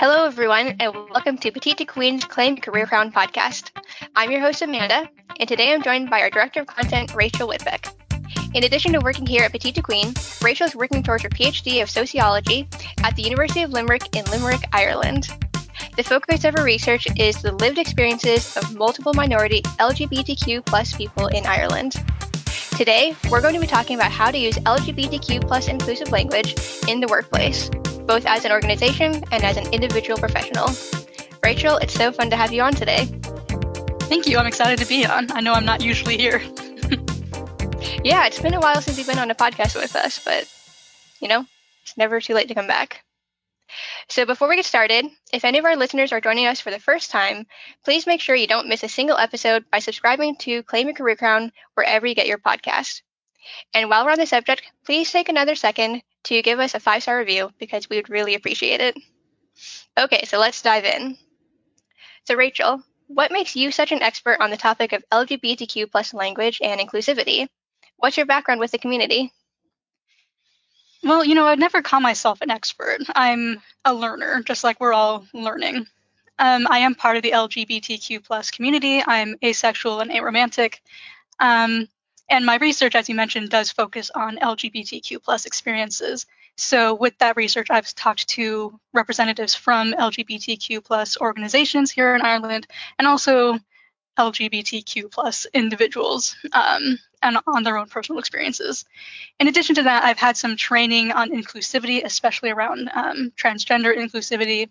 Hello, everyone, and welcome to Petite to Queen's Claim Career Crown podcast. I'm your host, Amanda, and today I'm joined by our Director of Content, Rachel Whitbeck. In addition to working here at Petite to Queen, Rachel is working towards her PhD of Sociology at the University of Limerick in Limerick, Ireland. The focus of her research is the lived experiences of multiple minority LGBTQ plus people in Ireland. Today, we're going to be talking about how to use LGBTQ plus inclusive language in the workplace, both as an organization and as an individual professional. Rachel, it's so fun to have you on today. Thank you. I'm excited to be on. I know I'm not usually here. yeah, it's been a while since you've been on a podcast with us, but you know, it's never too late to come back. So before we get started, if any of our listeners are joining us for the first time, please make sure you don't miss a single episode by subscribing to Claim Your Career Crown wherever you get your podcast. And while we're on the subject, please take another second to give us a five star review because we would really appreciate it. Okay, so let's dive in. So, Rachel, what makes you such an expert on the topic of LGBTQ plus language and inclusivity? What's your background with the community? Well, you know, I'd never call myself an expert. I'm a learner, just like we're all learning. Um, I am part of the LGBTQ plus community. I'm asexual and aromantic. Um, and my research, as you mentioned, does focus on LGBTQ plus experiences. So with that research, I've talked to representatives from LGBTQ plus organizations here in Ireland and also LGBTQ plus individuals um, and on their own personal experiences. In addition to that, I've had some training on inclusivity, especially around um, transgender inclusivity.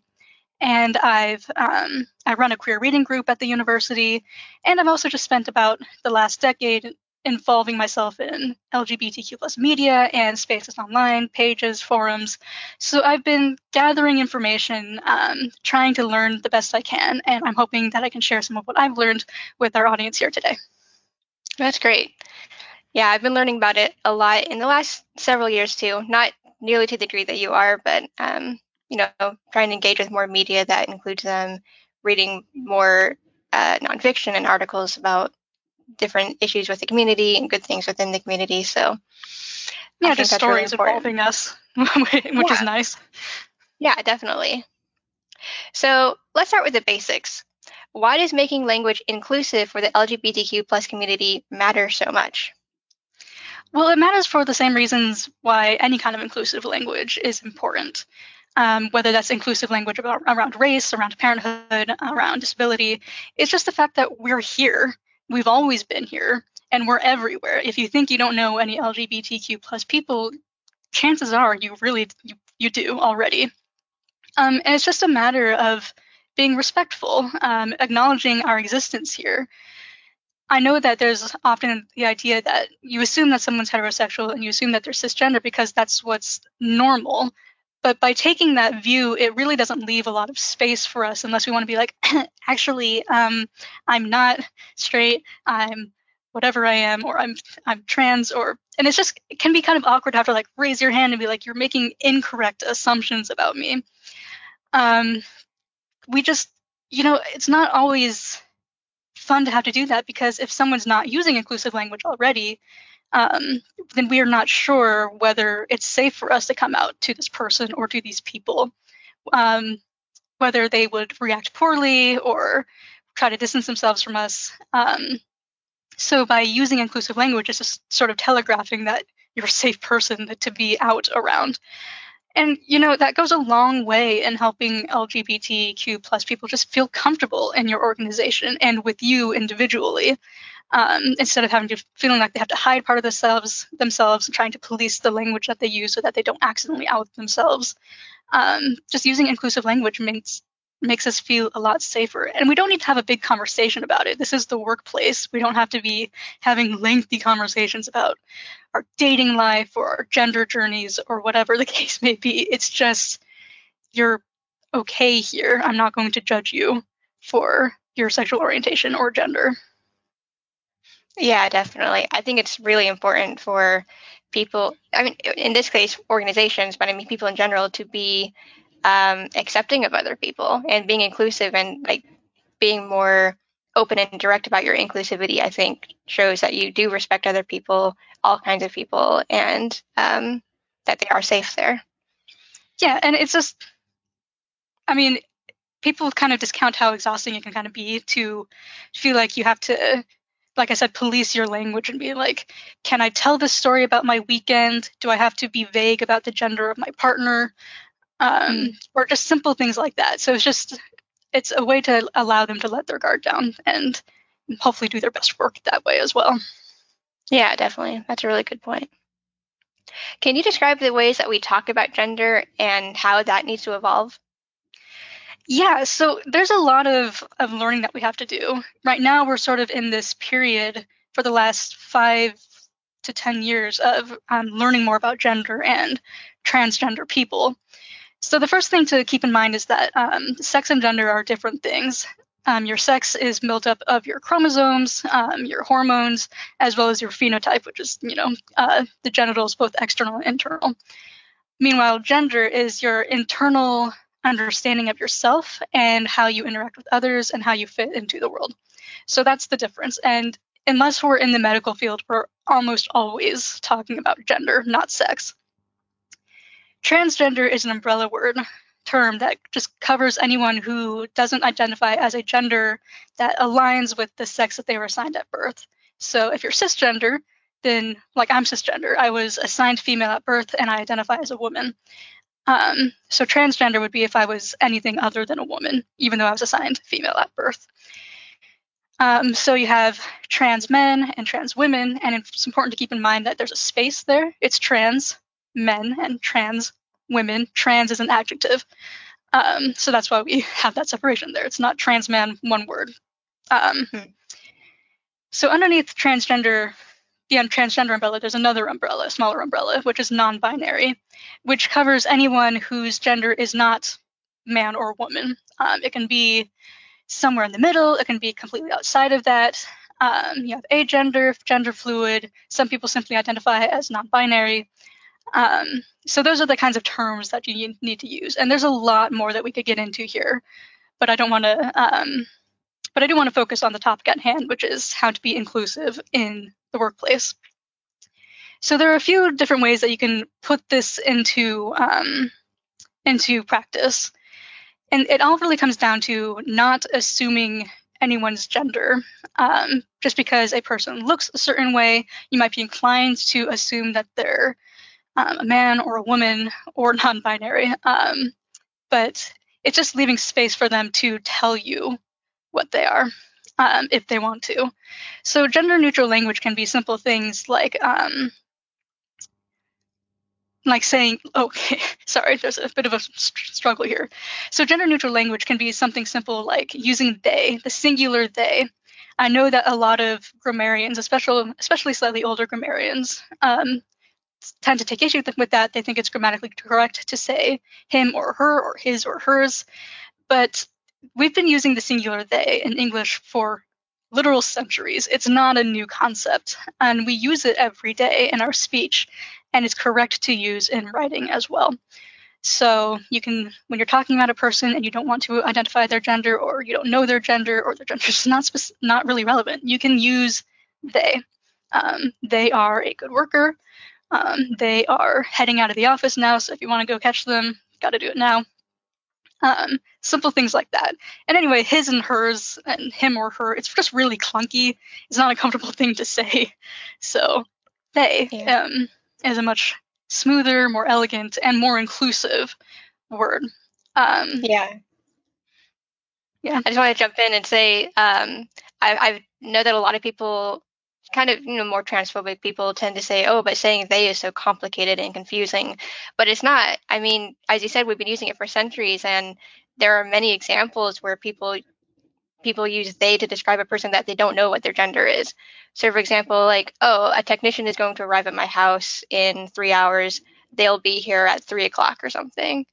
And I've um, I run a queer reading group at the university, and I've also just spent about the last decade involving myself in LGBTQ plus media and spaces online, pages, forums. So I've been gathering information, um, trying to learn the best I can, and I'm hoping that I can share some of what I've learned with our audience here today. That's great. Yeah, I've been learning about it a lot in the last several years too. Not nearly to the degree that you are, but um, you know, trying to engage with more media that includes them, reading more uh, nonfiction and articles about different issues with the community and good things within the community. So yeah, just stories really involving us, which yeah. is nice. Yeah, definitely. So let's start with the basics. Why does making language inclusive for the LGBTQ plus community matter so much? Well, it matters for the same reasons why any kind of inclusive language is important. Um, whether that's inclusive language about, around race, around parenthood, around disability. It's just the fact that we're here we've always been here and we're everywhere. If you think you don't know any LGBTQ plus people, chances are you really you, you do already. Um, and it's just a matter of being respectful, um, acknowledging our existence here. I know that there's often the idea that you assume that someone's heterosexual and you assume that they're cisgender because that's what's normal. But by taking that view, it really doesn't leave a lot of space for us unless we want to be like, actually, um, I'm not straight, I'm whatever I am, or I'm I'm trans, or and it's just it can be kind of awkward to have to like raise your hand and be like, you're making incorrect assumptions about me. Um, we just, you know, it's not always fun to have to do that because if someone's not using inclusive language already, um, then we are not sure whether it's safe for us to come out to this person or to these people, um, whether they would react poorly or try to distance themselves from us. Um, so by using inclusive language, it's just sort of telegraphing that you're a safe person to be out around. And you know that goes a long way in helping LGBTQ plus people just feel comfortable in your organization and with you individually um, instead of having to feeling like they have to hide part of themselves themselves trying to police the language that they use so that they don't accidentally out themselves. Um, just using inclusive language makes makes us feel a lot safer. And we don't need to have a big conversation about it. This is the workplace. We don't have to be having lengthy conversations about our dating life or our gender journeys or whatever the case may be. It's just you're okay here. I'm not going to judge you for your sexual orientation or gender. Yeah, definitely. I think it's really important for people, I mean, in this case, organizations, but I mean, people in general, to be um, accepting of other people and being inclusive and like being more open and direct about your inclusivity, I think shows that you do respect other people, all kinds of people, and um, that they are safe there. Yeah, and it's just I mean, people kind of discount how exhausting it can kind of be to feel like you have to like I said, police your language and be like, can I tell this story about my weekend? Do I have to be vague about the gender of my partner? Um, mm. Or just simple things like that. So it's just, it's a way to allow them to let their guard down and hopefully do their best work that way as well. Yeah, definitely. That's a really good point. Can you describe the ways that we talk about gender and how that needs to evolve? Yeah, so there's a lot of, of learning that we have to do. Right now, we're sort of in this period for the last five to 10 years of um, learning more about gender and transgender people. So, the first thing to keep in mind is that um, sex and gender are different things. Um, your sex is built up of your chromosomes, um, your hormones, as well as your phenotype, which is, you know, uh, the genitals, both external and internal. Meanwhile, gender is your internal understanding of yourself and how you interact with others and how you fit into the world. So that's the difference. And unless we're in the medical field, we're almost always talking about gender, not sex. Transgender is an umbrella word term that just covers anyone who doesn't identify as a gender that aligns with the sex that they were assigned at birth. So if you're cisgender, then like I'm cisgender, I was assigned female at birth and I identify as a woman. Um, so transgender would be if I was anything other than a woman, even though I was assigned female at birth. Um, so you have trans men and trans women, and it's important to keep in mind that there's a space there. It's trans men and trans women. Trans is an adjective. Um, so that's why we have that separation there. It's not trans man, one word. Um, hmm. So underneath transgender beyond transgender umbrella, there's another umbrella, smaller umbrella, which is non binary, which covers anyone whose gender is not man or woman. Um, it can be somewhere in the middle, it can be completely outside of that. Um, you have agender, gender fluid. Some people simply identify as non binary. Um, so, those are the kinds of terms that you need to use. And there's a lot more that we could get into here, but I don't want to. Um, but I do want to focus on the topic at hand, which is how to be inclusive in the workplace. So there are a few different ways that you can put this into um, into practice, and it all really comes down to not assuming anyone's gender. Um, just because a person looks a certain way, you might be inclined to assume that they're um, a man or a woman or non-binary. Um, but it's just leaving space for them to tell you what they are um, if they want to. So gender neutral language can be simple things like um, like saying, okay, sorry, there's a bit of a struggle here. So gender neutral language can be something simple like using they, the singular they. I know that a lot of grammarians, especially especially slightly older grammarians, um, tend to take issue with that. They think it's grammatically correct to say him or her or his or hers, but we've been using the singular they in English for literal centuries. It's not a new concept, and we use it every day in our speech, and it's correct to use in writing as well. So you can, when you're talking about a person and you don't want to identify their gender, or you don't know their gender, or their gender is not not really relevant, you can use they. Um, they are a good worker. Um, they are heading out of the office now, so if you want to go catch them, got to do it now. Um, simple things like that. And anyway, his and hers and him or her, it's just really clunky. It's not a comfortable thing to say. So they yeah. um, is a much smoother, more elegant, and more inclusive word. Um, yeah. Yeah. I just want to jump in and say um, I, I know that a lot of people kind of you know more transphobic people tend to say oh but saying they is so complicated and confusing. But it's not i mean as you said we've been using it for centuries and there are many examples where people people use they to describe a person that they don't know what their gender is. So for example like oh a technician is going to arrive at my house in three hours. They'll be here at three o'clock or something.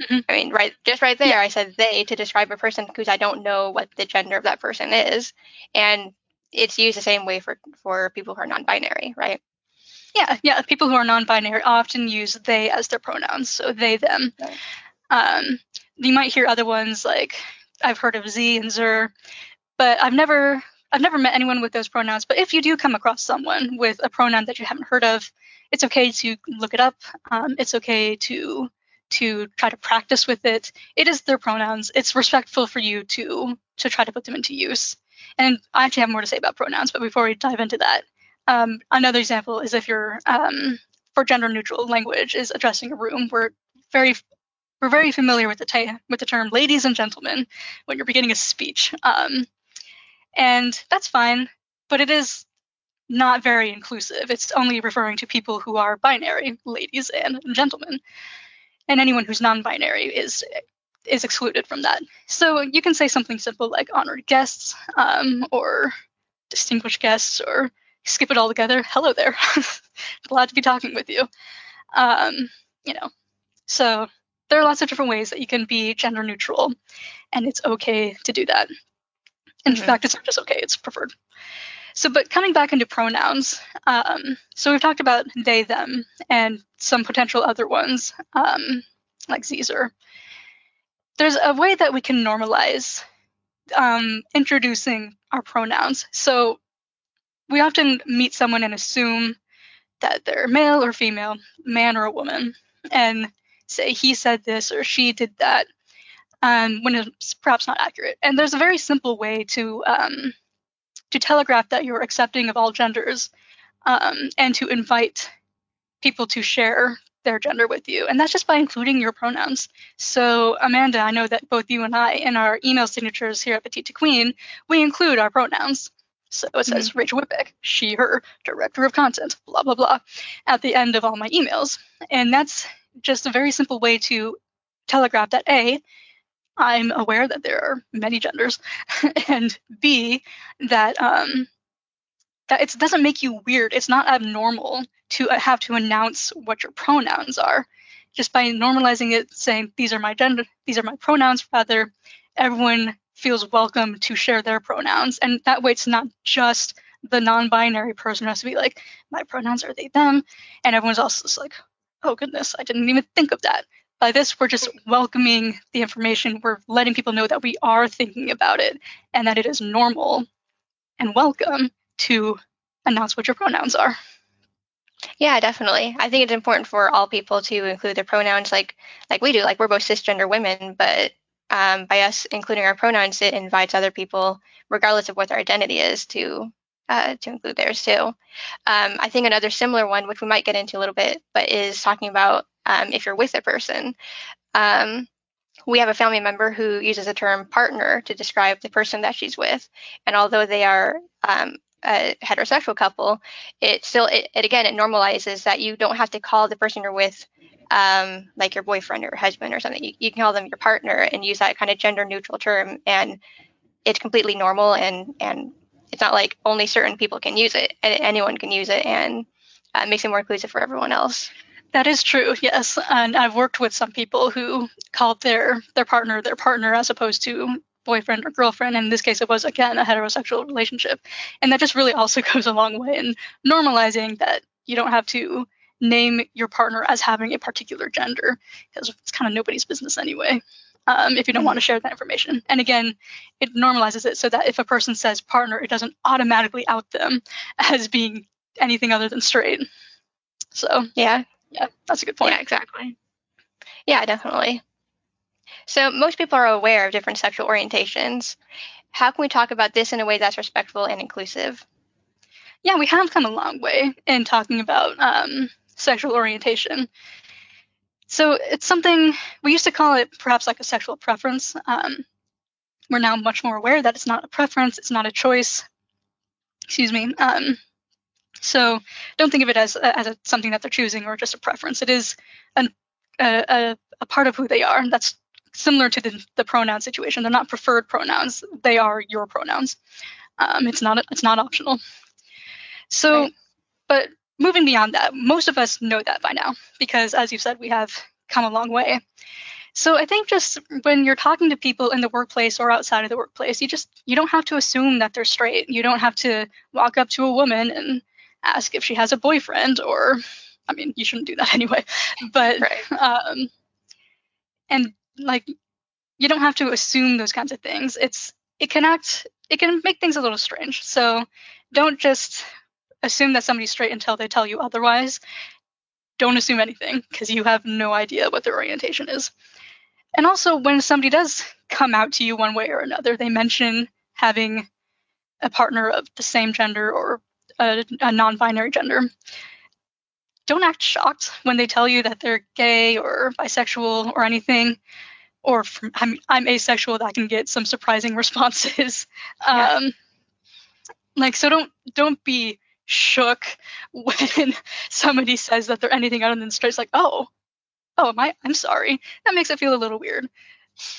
Mm-hmm. i mean right just right there yeah. i said they to describe a person because i don't know what the gender of that person is. And it's used the same way for for people who are non-binary, right? Yeah, yeah. People who are non-binary often use they as their pronouns, so they them. Right. Um, you might hear other ones like I've heard of Z and Zer, but I've never I've never met anyone with those pronouns. But if you do come across someone with a pronoun that you haven't heard of, it's okay to look it up. Um, it's okay to to try to practice with it. It is their pronouns. It's respectful for you to to try to put them into use. And I actually have more to say about pronouns, but before we dive into that, um, another example is if you're um, for gender neutral language is addressing a room. We're very we're very familiar with the ta- with the term ladies and gentlemen when you're beginning a speech, um, and that's fine. But it is not very inclusive. It's only referring to people who are binary, ladies and gentlemen, and anyone who's non-binary is is excluded from that. So you can say something simple like honored guests, um, or distinguished guests, or skip it all together. Hello there, glad to be talking with you. Um, you know, so there are lots of different ways that you can be gender neutral, and it's okay to do that. In mm-hmm. fact, it's not just okay; it's preferred. So, but coming back into pronouns, um, so we've talked about they, them, and some potential other ones, um, like Caesar. There's a way that we can normalize um, introducing our pronouns. So, we often meet someone and assume that they're male or female, man or a woman, and say he said this or she did that, um, when it's perhaps not accurate. And there's a very simple way to um, to telegraph that you're accepting of all genders um, and to invite people to share their gender with you. And that's just by including your pronouns. So, Amanda, I know that both you and I, in our email signatures here at Petite to Queen, we include our pronouns. So it says mm-hmm. Rachel Whitbeck, she, her, director of content, blah, blah, blah, at the end of all my emails. And that's just a very simple way to telegraph that A, I'm aware that there are many genders, and B, that um, that it doesn't make you weird. It's not abnormal to uh, have to announce what your pronouns are. Just by normalizing it, saying these are my gender, these are my pronouns, rather, everyone feels welcome to share their pronouns, and that way it's not just the non-binary person has to be like, my pronouns are they them, and everyone's also just like, oh goodness, I didn't even think of that. By this, we're just welcoming the information. We're letting people know that we are thinking about it and that it is normal and welcome to announce what your pronouns are. Yeah, definitely. I think it's important for all people to include their pronouns, like like we do. Like we're both cisgender women, but um, by us including our pronouns, it invites other people, regardless of what their identity is, to uh, to include theirs too. Um, I think another similar one, which we might get into a little bit, but is talking about um, if you're with a person. Um, we have a family member who uses the term partner to describe the person that she's with. And although they are um, a heterosexual couple, it still, it, it, again, it normalizes that you don't have to call the person you're with um, like your boyfriend or husband or something. You, you can call them your partner and use that kind of gender neutral term. And it's completely normal and, and it's not like only certain people can use it. Anyone can use it and uh, makes it more inclusive for everyone else. That is true, yes. And I've worked with some people who called their their partner their partner as opposed to boyfriend or girlfriend. And in this case, it was again a heterosexual relationship, and that just really also goes a long way in normalizing that you don't have to name your partner as having a particular gender because it's kind of nobody's business anyway. Um, if you don't want to share that information. And again, it normalizes it so that if a person says partner, it doesn't automatically out them as being anything other than straight. So yeah, yeah, that's a good point. Yeah, exactly. Yeah, definitely. So most people are aware of different sexual orientations. How can we talk about this in a way that's respectful and inclusive? Yeah, we have come a long way in talking about um, sexual orientation. So it's something we used to call it perhaps like a sexual preference. Um, we're now much more aware that it's not a preference, it's not a choice. Excuse me. Um, so don't think of it as as a, something that they're choosing or just a preference. It is an, a, a, part of who they are. and That's similar to the, the pronoun situation. They're not preferred pronouns. They are your pronouns. Um, it's not it's not optional. So, right. but moving beyond that, most of us know that by now because, as you said, we have come a long way. So I think just when you're talking to people in the workplace or outside of the workplace, you just you don't have to assume that they're straight. You don't have to walk up to a woman and ask if she has a boyfriend or I mean, you shouldn't do that anyway. But right. um, and like you don't have to assume those kinds of things. It's it can act it can make things a little strange. So don't just assume that somebody's straight until they tell you otherwise. don't assume anything because you have no idea what their orientation is. And also, when somebody does come out to you one way or another, they mention having a partner of the same gender or a, a non binary gender. Don't act shocked when they tell you that they're gay or bisexual or anything. Or from, I'm, I'm asexual, that can get some surprising responses. Yeah. Um, like, so don't don't be shook when somebody says that they're anything other than straight. It's like, oh, oh, my, I'm sorry. That makes it feel a little weird.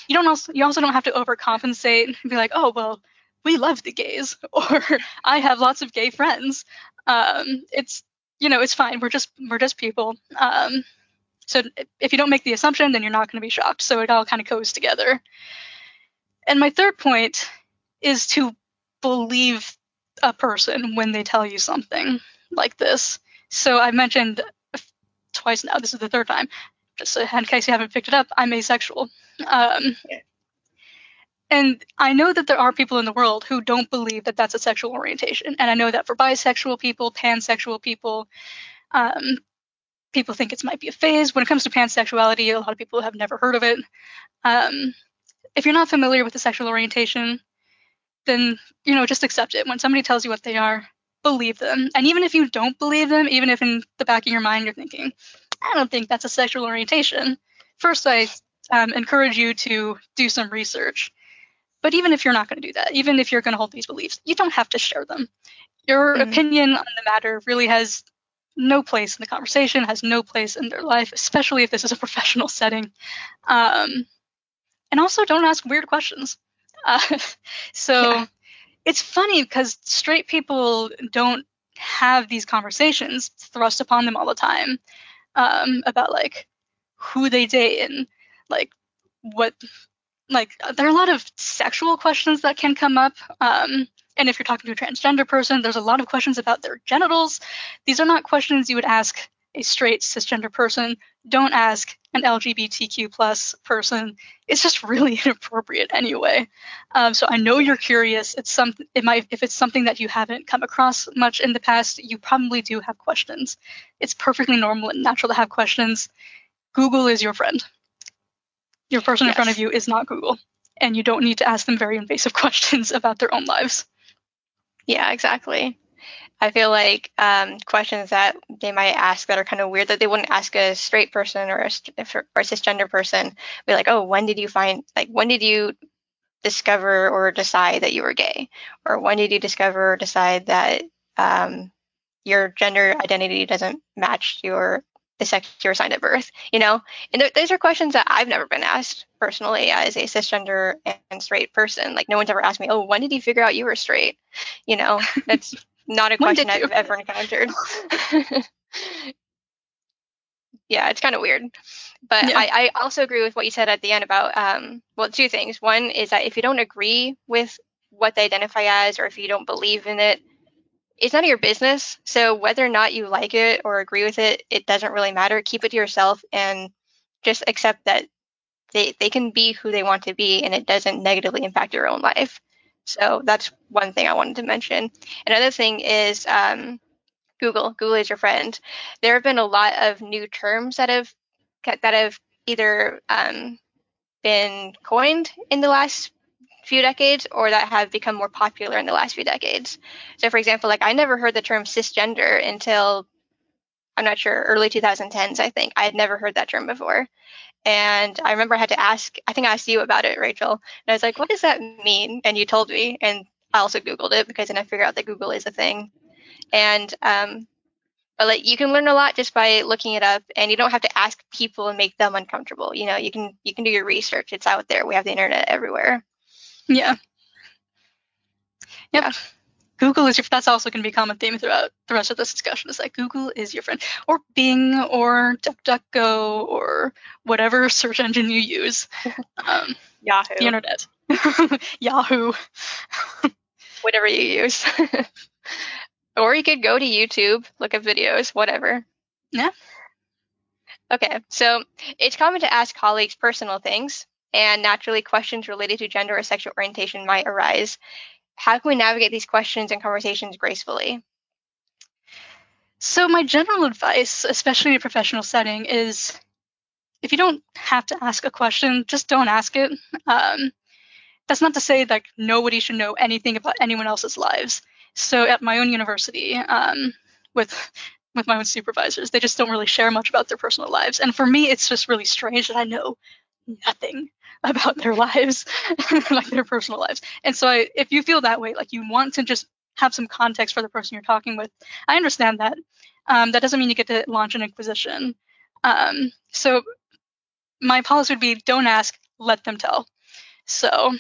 You don't also you also don't have to overcompensate and be like, oh well, we love the gays, or I have lots of gay friends. Um, it's you know it's fine. We're just we're just people. Um, so if you don't make the assumption, then you're not going to be shocked. So it all kind of goes together. And my third point is to believe a person when they tell you something like this. So I mentioned twice now. This is the third time. Just in case you haven't picked it up, I'm asexual. Um, and I know that there are people in the world who don't believe that that's a sexual orientation. And I know that for bisexual people, pansexual people, um, people think it might be a phase. When it comes to pansexuality, a lot of people have never heard of it. Um, if you're not familiar with the sexual orientation, then you know just accept it. When somebody tells you what they are, believe them. And even if you don't believe them, even if in the back of your mind you're thinking, I don't think that's a sexual orientation, first I um, encourage you to do some research. But even if you're not going to do that, even if you're going to hold these beliefs, you don't have to share them. Your mm-hmm. opinion on the matter really has no place in the conversation, has no place in their life, especially if this is a professional setting. Um, and also, don't ask weird questions. Uh, so yeah. it's funny because straight people don't have these conversations thrust upon them all the time um, about like who they date and like what like there are a lot of sexual questions that can come up um, and if you're talking to a transgender person there's a lot of questions about their genitals. These are not questions you would ask a straight cisgender person. Don't ask an lgbtq plus person. It's just really inappropriate anyway. Um, so i know you're curious. It's something it might if it's something that you haven't come across much in the past you probably do have questions. It's perfectly normal and natural to have questions. Google is your friend your person yes. in front of you is not google and you don't need to ask them very invasive questions about their own lives yeah exactly I feel like um, questions that they might ask that are kind of weird that they wouldn't ask a straight person or a, or a cisgender person. Be like, oh, when did you find like when did you discover or decide that you were gay, or when did you discover or decide that um, your gender identity doesn't match your the sex you were assigned at birth? You know, and th- those are questions that I've never been asked personally as a cisgender and straight person. Like no one's ever asked me, oh, when did you figure out you were straight? You know, that's not a question I've ever encountered. yeah, it's kind of weird. But yeah. I, I, also agree with what you said at the end about, um, well, two things. One is that if you don't agree with what they identify as or if you don't believe in it, it's none of your business. So whether or not you like it or agree with it, it doesn't really matter. Keep it to yourself and just accept that they, they can be who they want to be and it doesn't negatively impact your own life. So that's one thing I wanted to mention. Another thing is um, Google. Google is your friend. There have been a lot of new terms that have that have either um, been coined in the last few decades or that have become more popular in the last few decades. So, for example, like I never heard the term cisgender until I'm not sure early 2010s. I think I had never heard that term before. And I remember I had to ask, I think I asked you about it, Rachel. And I was like, what does that mean? And you told me. And I also Googled it because then I figured out that Google is a thing. And, um, but like you can learn a lot just by looking it up and you don't have to ask people and make them uncomfortable. You know, you can, you can do your research. It's out there. We have the internet everywhere. Yeah. Yep. Yeah. Google is your. That's also going to be a common theme throughout the rest of this discussion. Is that Google is your friend, or Bing, or DuckDuckGo, or whatever search engine you use. Um, Yahoo. The internet. Yahoo. whatever you use. or you could go to YouTube, look at videos, whatever. Yeah. Okay, so it's common to ask colleagues personal things, and naturally, questions related to gender or sexual orientation might arise how can we navigate these questions and conversations gracefully? So, my general advice, especially in a professional setting, is if you don't have to ask a question, just don't ask it. Um, that's not to say that nobody should know anything about anyone else's lives. So, at my own university, um, with with my own supervisors, they just don't really share much about their personal lives. And for me, it's just really strange that I know nothing about their lives, like their personal lives. And so, I, if you feel that way, like you want to just have some context for the person you're talking with, I understand that. Um, that doesn't mean you get to launch an inquisition. Um, so, my policy would be don't ask, let them tell. So,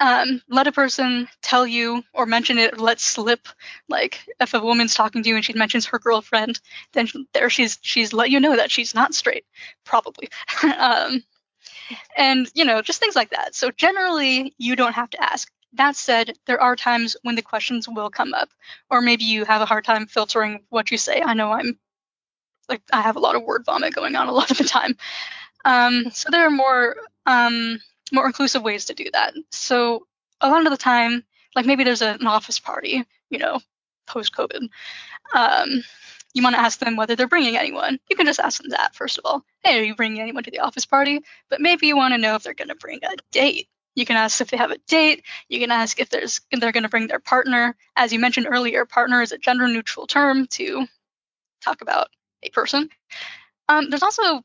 um, let a person tell you or mention it, let slip. Like if a woman's talking to you and she mentions her girlfriend, then there she's she's let you know that she's not straight, probably. um, and you know just things like that. So generally you don't have to ask. That said there are times when the questions will come up or maybe you have a hard time filtering what you say. I know i'm like i have a lot of word vomit going on a lot of the time. Um, so there are more um, more inclusive ways to do that. So a lot of the time like maybe there's an office party you know post covid um, you want to ask them whether they're bringing anyone. You can just ask them that, first of all. Hey, are you bringing anyone to the office party? But maybe you want to know if they're going to bring a date. You can ask if they have a date. You can ask if there's if they're going to bring their partner. As you mentioned earlier, partner is a gender neutral term to talk about a person. Um, there's also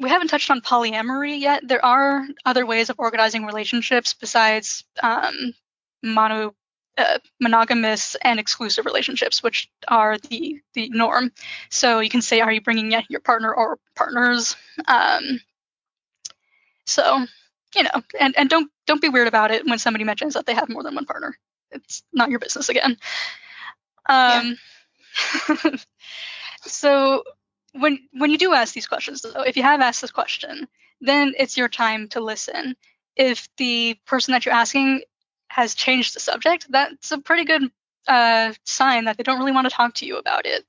we haven't touched on polyamory yet. There are other ways of organizing relationships besides um, mono uh, monogamous and exclusive relationships, which are the the norm. So you can say, are you bringing your partner or partners? Um, so you know, and and don't don't be weird about it when somebody mentions that they have more than one partner. It's not your business again. Um, yeah. so when when you do ask these questions, though, if you have asked this question, then it's your time to listen. If the person that you're asking has changed the subject, that's a pretty good uh, sign that they don't really want to talk to you about it.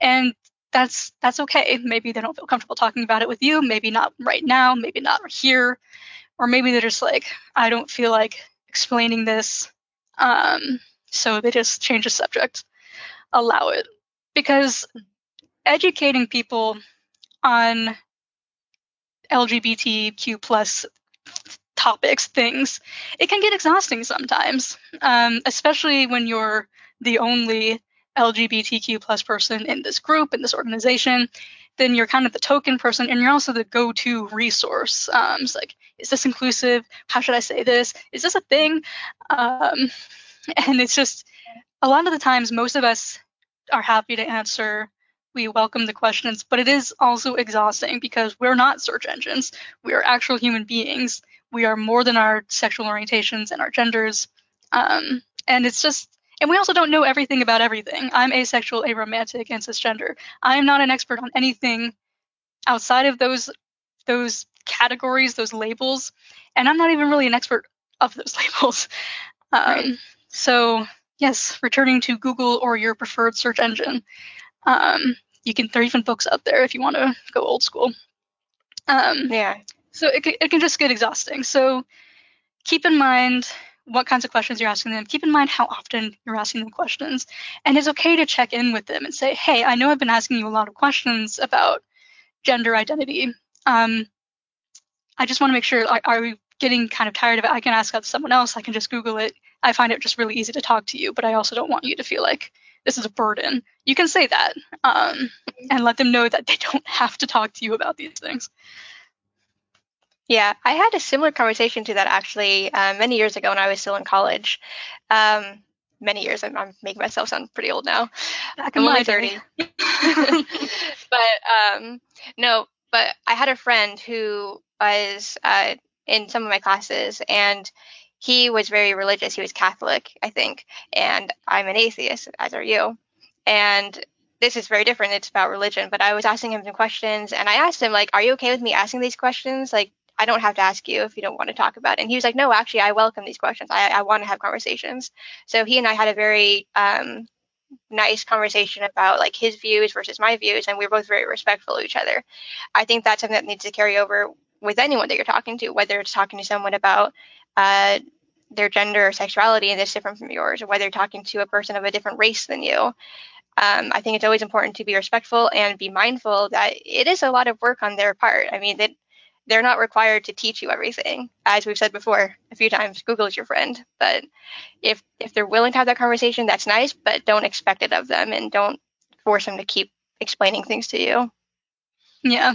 And that's that's okay. Maybe they don't feel comfortable talking about it with you. Maybe not right now. Maybe not here. Or maybe they're just like, I don't feel like explaining this. Um, so they just change the subject. Allow it because educating people on LGBTQ plus topics, things, it can get exhausting sometimes, um, especially when you're the only LGBTQ plus person in this group, in this organization. Then you're kind of the token person, and you're also the go-to resource. Um, it's like, is this inclusive? How should I say this? Is this a thing? Um, and it's just a lot of the times, most of us are happy to answer we welcome the questions, but it is also exhausting because we're not search engines. We are actual human beings we are more than our sexual orientations and our genders. Um, and it's just, and we also don't know everything about everything. I'm asexual, aromantic, and cisgender. I am not an expert on anything outside of those those categories, those labels, and I'm not even really an expert of those labels. Um, right. So yes, returning to Google or your preferred search engine. Um, you can there are even books out there if you want to go old school. Um, yeah. So it, it can just get exhausting. So keep in mind what kinds of questions you're asking them. Keep in mind how often you're asking them questions. And it's okay to check in with them and say, hey, I know I've been asking you a lot of questions about gender identity. Um, I just want to make sure, are, are we getting kind of tired of it? I can ask out someone else. I can just Google it. I find it just really easy to talk to you, but I also don't want you to feel like this is a burden. You can say that um, and let them know that they don't have to talk to you about these things. Yeah, I had a similar conversation to that actually uh, many years ago when I was still in college. Um, many years. I'm, I'm, making myself sound pretty old now. Back I'm only 30. but um, no, but I had a friend who was uh, in some of my classes and he was very religious. He was Catholic, I think. And I'm an atheist, as are you. And this is very different. It's about religion. But I was asking him some questions and I asked him, like, are you okay with me asking these questions? Like, I don't have to ask you if you don't want to talk about it. And he was like, no, actually, I welcome these questions. I, I want to have conversations. So he and I had a very um, nice conversation about like his views versus my views, and we were both very respectful of each other. I think that's something that needs to carry over with anyone that you're talking to, whether it's talking to someone about uh, their gender or sexuality and it's different from yours, or whether you're talking to a person of a different race than you. Um, I think it's always important to be respectful and be mindful that it is a lot of work on their part. I mean, they, they're not required to teach you everything. As we've said before a few times, Google is your friend. But if if they're willing to have that conversation, that's nice. But don't expect it of them, and don't force them to keep explaining things to you. Yeah,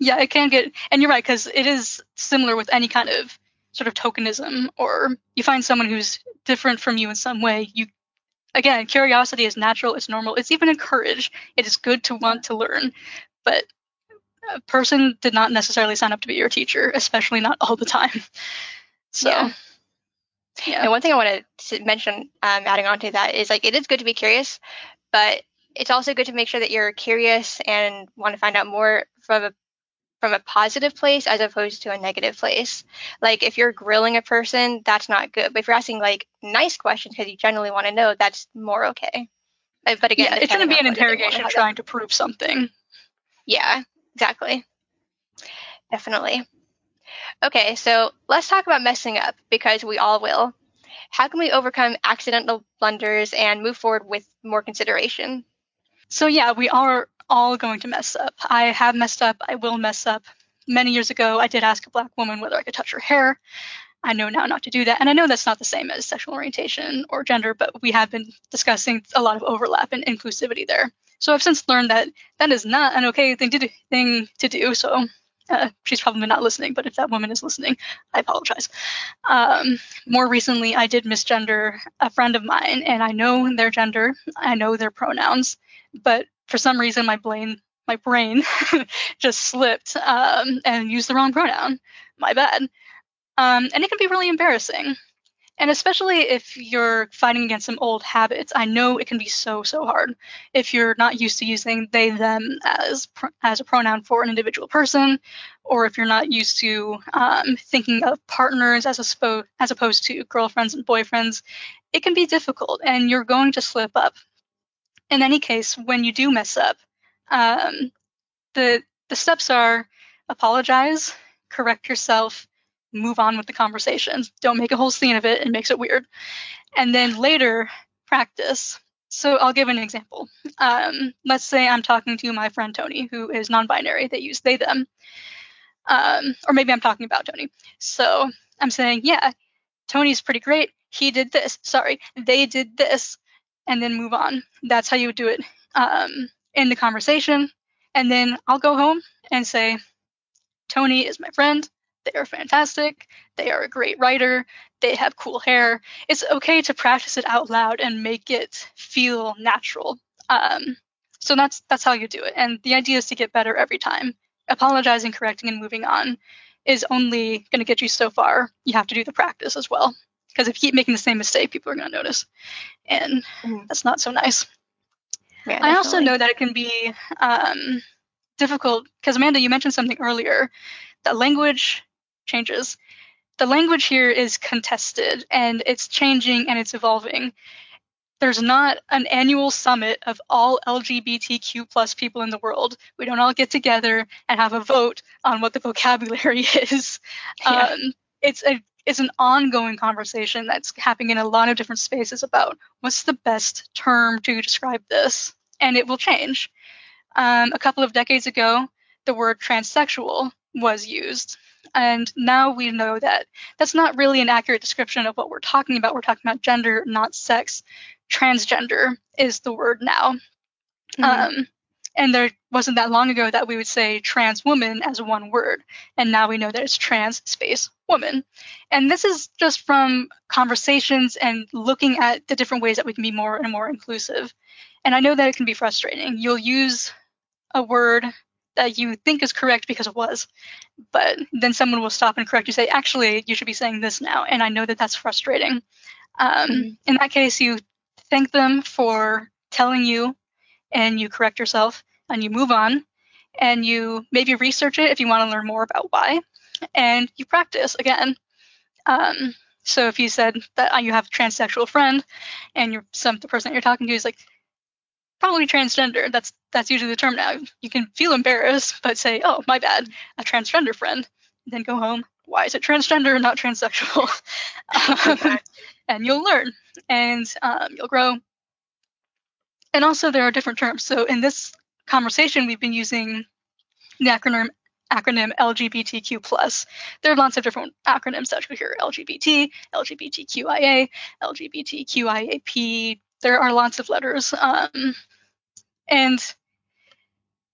yeah, it can get, and you're right because it is similar with any kind of sort of tokenism, or you find someone who's different from you in some way. You again, curiosity is natural, it's normal, it's even encouraged. It is good to want to learn, but a person did not necessarily sign up to be your teacher, especially not all the time. So, yeah. yeah. And one thing I want to mention, um, adding on to that, is like it is good to be curious, but it's also good to make sure that you're curious and want to find out more from a from a positive place as opposed to a negative place. Like if you're grilling a person, that's not good. But if you're asking like nice questions because you generally want to know, that's more okay. Uh, but again, yeah, it shouldn't be an interrogation trying to prove something. Yeah, exactly. Definitely. Okay, so let's talk about messing up because we all will. How can we overcome accidental blunders and move forward with more consideration? So, yeah, we are all going to mess up. I have messed up. I will mess up. Many years ago, I did ask a black woman whether I could touch her hair. I know now not to do that. And I know that's not the same as sexual orientation or gender, but we have been discussing a lot of overlap and inclusivity there. So I've since learned that that is not an okay thing to do. Thing to do. So uh, she's probably not listening, but if that woman is listening, I apologize. Um, more recently, I did misgender a friend of mine, and I know their gender, I know their pronouns, but for some reason my brain my brain just slipped um, and used the wrong pronoun. My bad. Um, and it can be really embarrassing. And especially if you're fighting against some old habits, I know it can be so so hard if you're not used to using they them as as a pronoun for an individual person, or if you're not used to um, thinking of partners as a as opposed to girlfriends and boyfriends. It can be difficult, and you're going to slip up in any case, when you do mess up, um, the the steps are apologize, correct yourself, move on with the conversation. Don't make a whole scene of it; it makes it weird. And then later, practice. So I'll give an example. Um, let's say I'm talking to my friend Tony, who is non-binary. They use they them, um, or maybe I'm talking about Tony. So I'm saying, yeah, Tony's pretty great. He did this. Sorry, they did this and then move on. That's how you would do it um, in the conversation. And then I'll go home and say, Tony is my friend. They are fantastic. They are a great writer. They have cool hair. It's okay to practice it out loud and make it feel natural. Um, so that's that's how you do it. And the idea is to get better every time. Apologizing, correcting, and moving on is only going to get you so far. You have to do the practice as well. Because if you keep making the same mistake, people are going to notice. And mm. that's not so nice. Yeah, I also know that it can be um, difficult because, Amanda, you mentioned something earlier that language changes. The language here is contested and it's changing and it's evolving. There's not an annual summit of all LGBTQ plus people in the world. We don't all get together and have a vote on what the vocabulary is. Yeah. Um, it's a it's an ongoing conversation that's happening in a lot of different spaces about what's the best term to describe this, and it will change. Um, a couple of decades ago, the word transsexual was used, and now we know that that's not really an accurate description of what we're talking about. We're talking about gender, not sex. Transgender is the word now. Mm-hmm. Um, and there wasn't that long ago that we would say trans woman as one word. And now we know that it's trans space woman. And this is just from conversations and looking at the different ways that we can be more and more inclusive. And I know that it can be frustrating. You'll use a word that you think is correct because it was, but then someone will stop and correct you, say, actually, you should be saying this now. And I know that that's frustrating. Um, mm-hmm. In that case, you thank them for telling you and you correct yourself and you move on and you maybe research it if you want to learn more about why and you practice again um, so if you said that you have a transsexual friend and you're some the person that you're talking to is like probably transgender that's that's usually the term now you can feel embarrassed but say oh my bad a transgender friend then go home why is it transgender and not transsexual um, and you'll learn and um, you'll grow and also there are different terms. So in this conversation, we've been using the acronym acronym LGBTQ plus. There are lots of different acronyms that you hear: LGBT, LGBTQIA, LGBTQIAP. There are lots of letters, um, and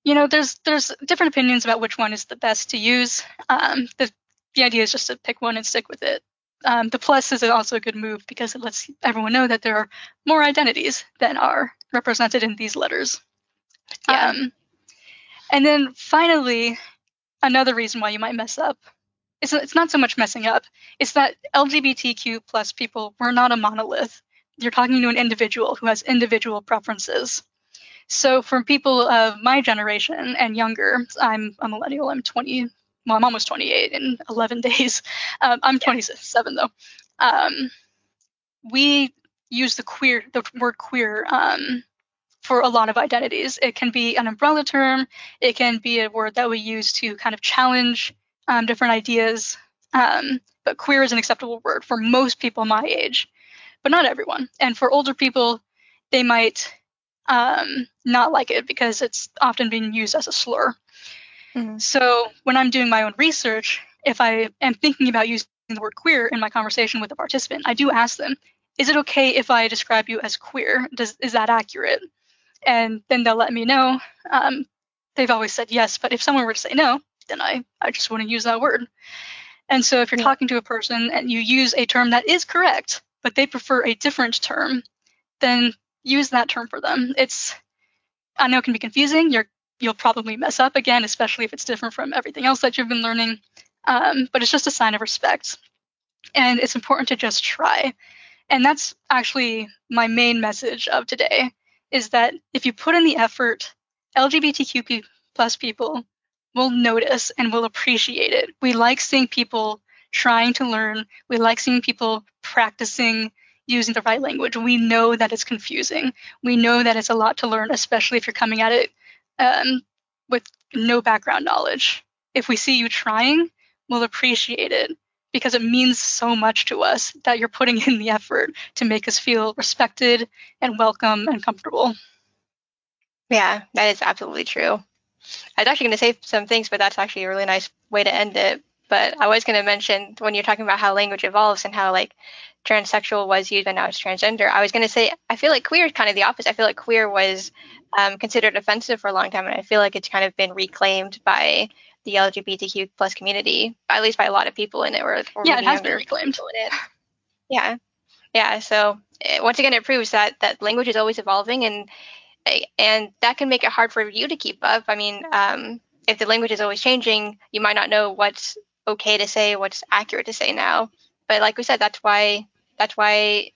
you know, there's there's different opinions about which one is the best to use. Um, the the idea is just to pick one and stick with it. Um, the plus is also a good move because it lets everyone know that there are more identities than are represented in these letters. Yeah. Um, and then finally, another reason why you might mess up is it's not so much messing up, it's that LGBTQ plus people, we're not a monolith. You're talking to an individual who has individual preferences. So for people of my generation and younger, I'm a millennial, I'm 20, well, I'm almost 28 in 11 days. Um, I'm 27 though. Um, we use the queer, the word queer um, for a lot of identities. It can be an umbrella term. It can be a word that we use to kind of challenge um, different ideas. Um, but queer is an acceptable word for most people my age, but not everyone. And for older people, they might um, not like it because it's often being used as a slur. Mm-hmm. So when I'm doing my own research, if I am thinking about using the word queer in my conversation with a participant, I do ask them, is it okay if I describe you as queer? Does, is that accurate? and then they'll let me know. Um, they've always said yes, but if someone were to say no, then I, I just wouldn't use that word. And so if you're yeah. talking to a person and you use a term that is correct, but they prefer a different term, then use that term for them. It's I know it can be confusing. You're you'll probably mess up again, especially if it's different from everything else that you've been learning. Um, but it's just a sign of respect, and it's important to just try. And that's actually my main message of today is that if you put in the effort, LGBTQ plus people will notice and will appreciate it. We like seeing people trying to learn. We like seeing people practicing using the right language. We know that it's confusing. We know that it's a lot to learn, especially if you're coming at it um, with no background knowledge. If we see you trying, we'll appreciate it because it means so much to us that you're putting in the effort to make us feel respected and welcome and comfortable. Yeah, that is absolutely true. I was actually going to say some things, but that's actually a really nice way to end it. But I was going to mention when you're talking about how language evolves and how like transsexual was used and now it's transgender. I was going to say I feel like queer is kind of the opposite. I feel like queer was um, considered offensive for a long time, and I feel like it's kind of been reclaimed by the LGBTQ plus community, at least by a lot of people in it. Or, or yeah, it has been reclaimed. It. Yeah, yeah. So it, once again, it proves that that language is always evolving, and and that can make it hard for you to keep up. I mean, um, if the language is always changing, you might not know what's okay to say, what's accurate to say now. But like we said, that's why that's why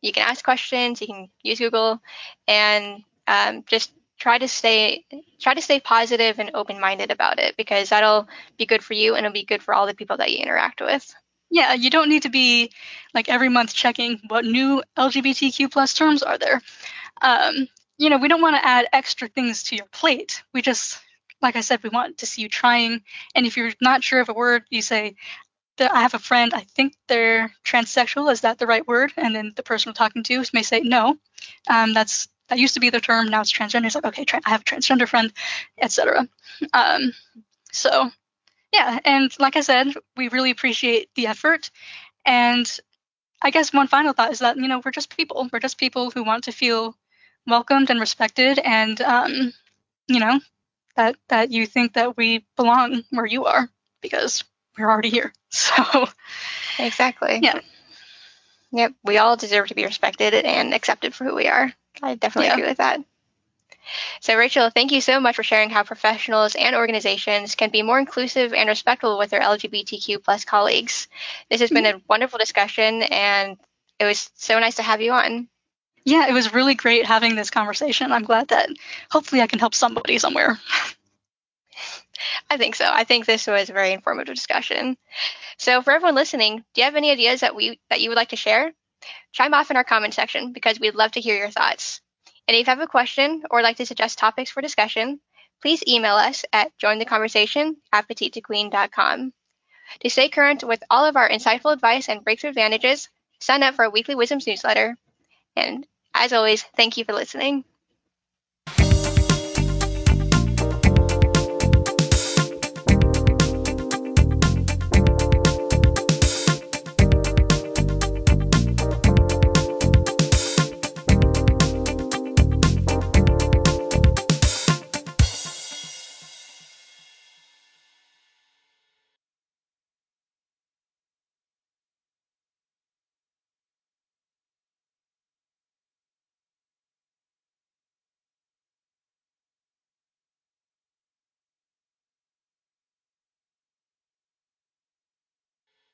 you can ask questions, you can use Google, and um, just try to stay try to stay positive and open minded about it because that'll be good for you and it'll be good for all the people that you interact with. Yeah, you don't need to be like every month checking what new LGBTQ plus terms are there. Um, you know, we don't want to add extra things to your plate. We just, like I said, we want to see you trying. And if you're not sure of a word, you say, I have a friend, I think they're transsexual. Is that the right word? And then the person we're talking to may say, no, um, that's that used to be the term. Now it's transgender. It's like okay tra- i have a transgender friend etc um, so yeah. And like i said we really appreciate the effort. And i guess one final thought is that you know we're just people. We're just people who want to feel welcomed and respected. And um, you know that that you think that we belong where you are because we're already here so exactly yeah yep we all deserve to be respected and accepted for who we are I definitely yeah. agree with that. So, Rachel, thank you so much for sharing how professionals and organizations can be more inclusive and respectful with their LGBTQ plus colleagues. This has been a mm-hmm. wonderful discussion, and it was so nice to have you on. Yeah, it was really great having this conversation. I'm glad that hopefully I can help somebody somewhere. I think so. I think this was a very informative discussion. So, for everyone listening, do you have any ideas that we that you would like to share? chime off in our comment section because we'd love to hear your thoughts. And if you have a question or like to suggest topics for discussion, please email us at jointheconversation at petitequeen.com. To stay current with all of our insightful advice and breakthrough advantages, sign up for our weekly Wisdoms newsletter. And as always, thank you for listening.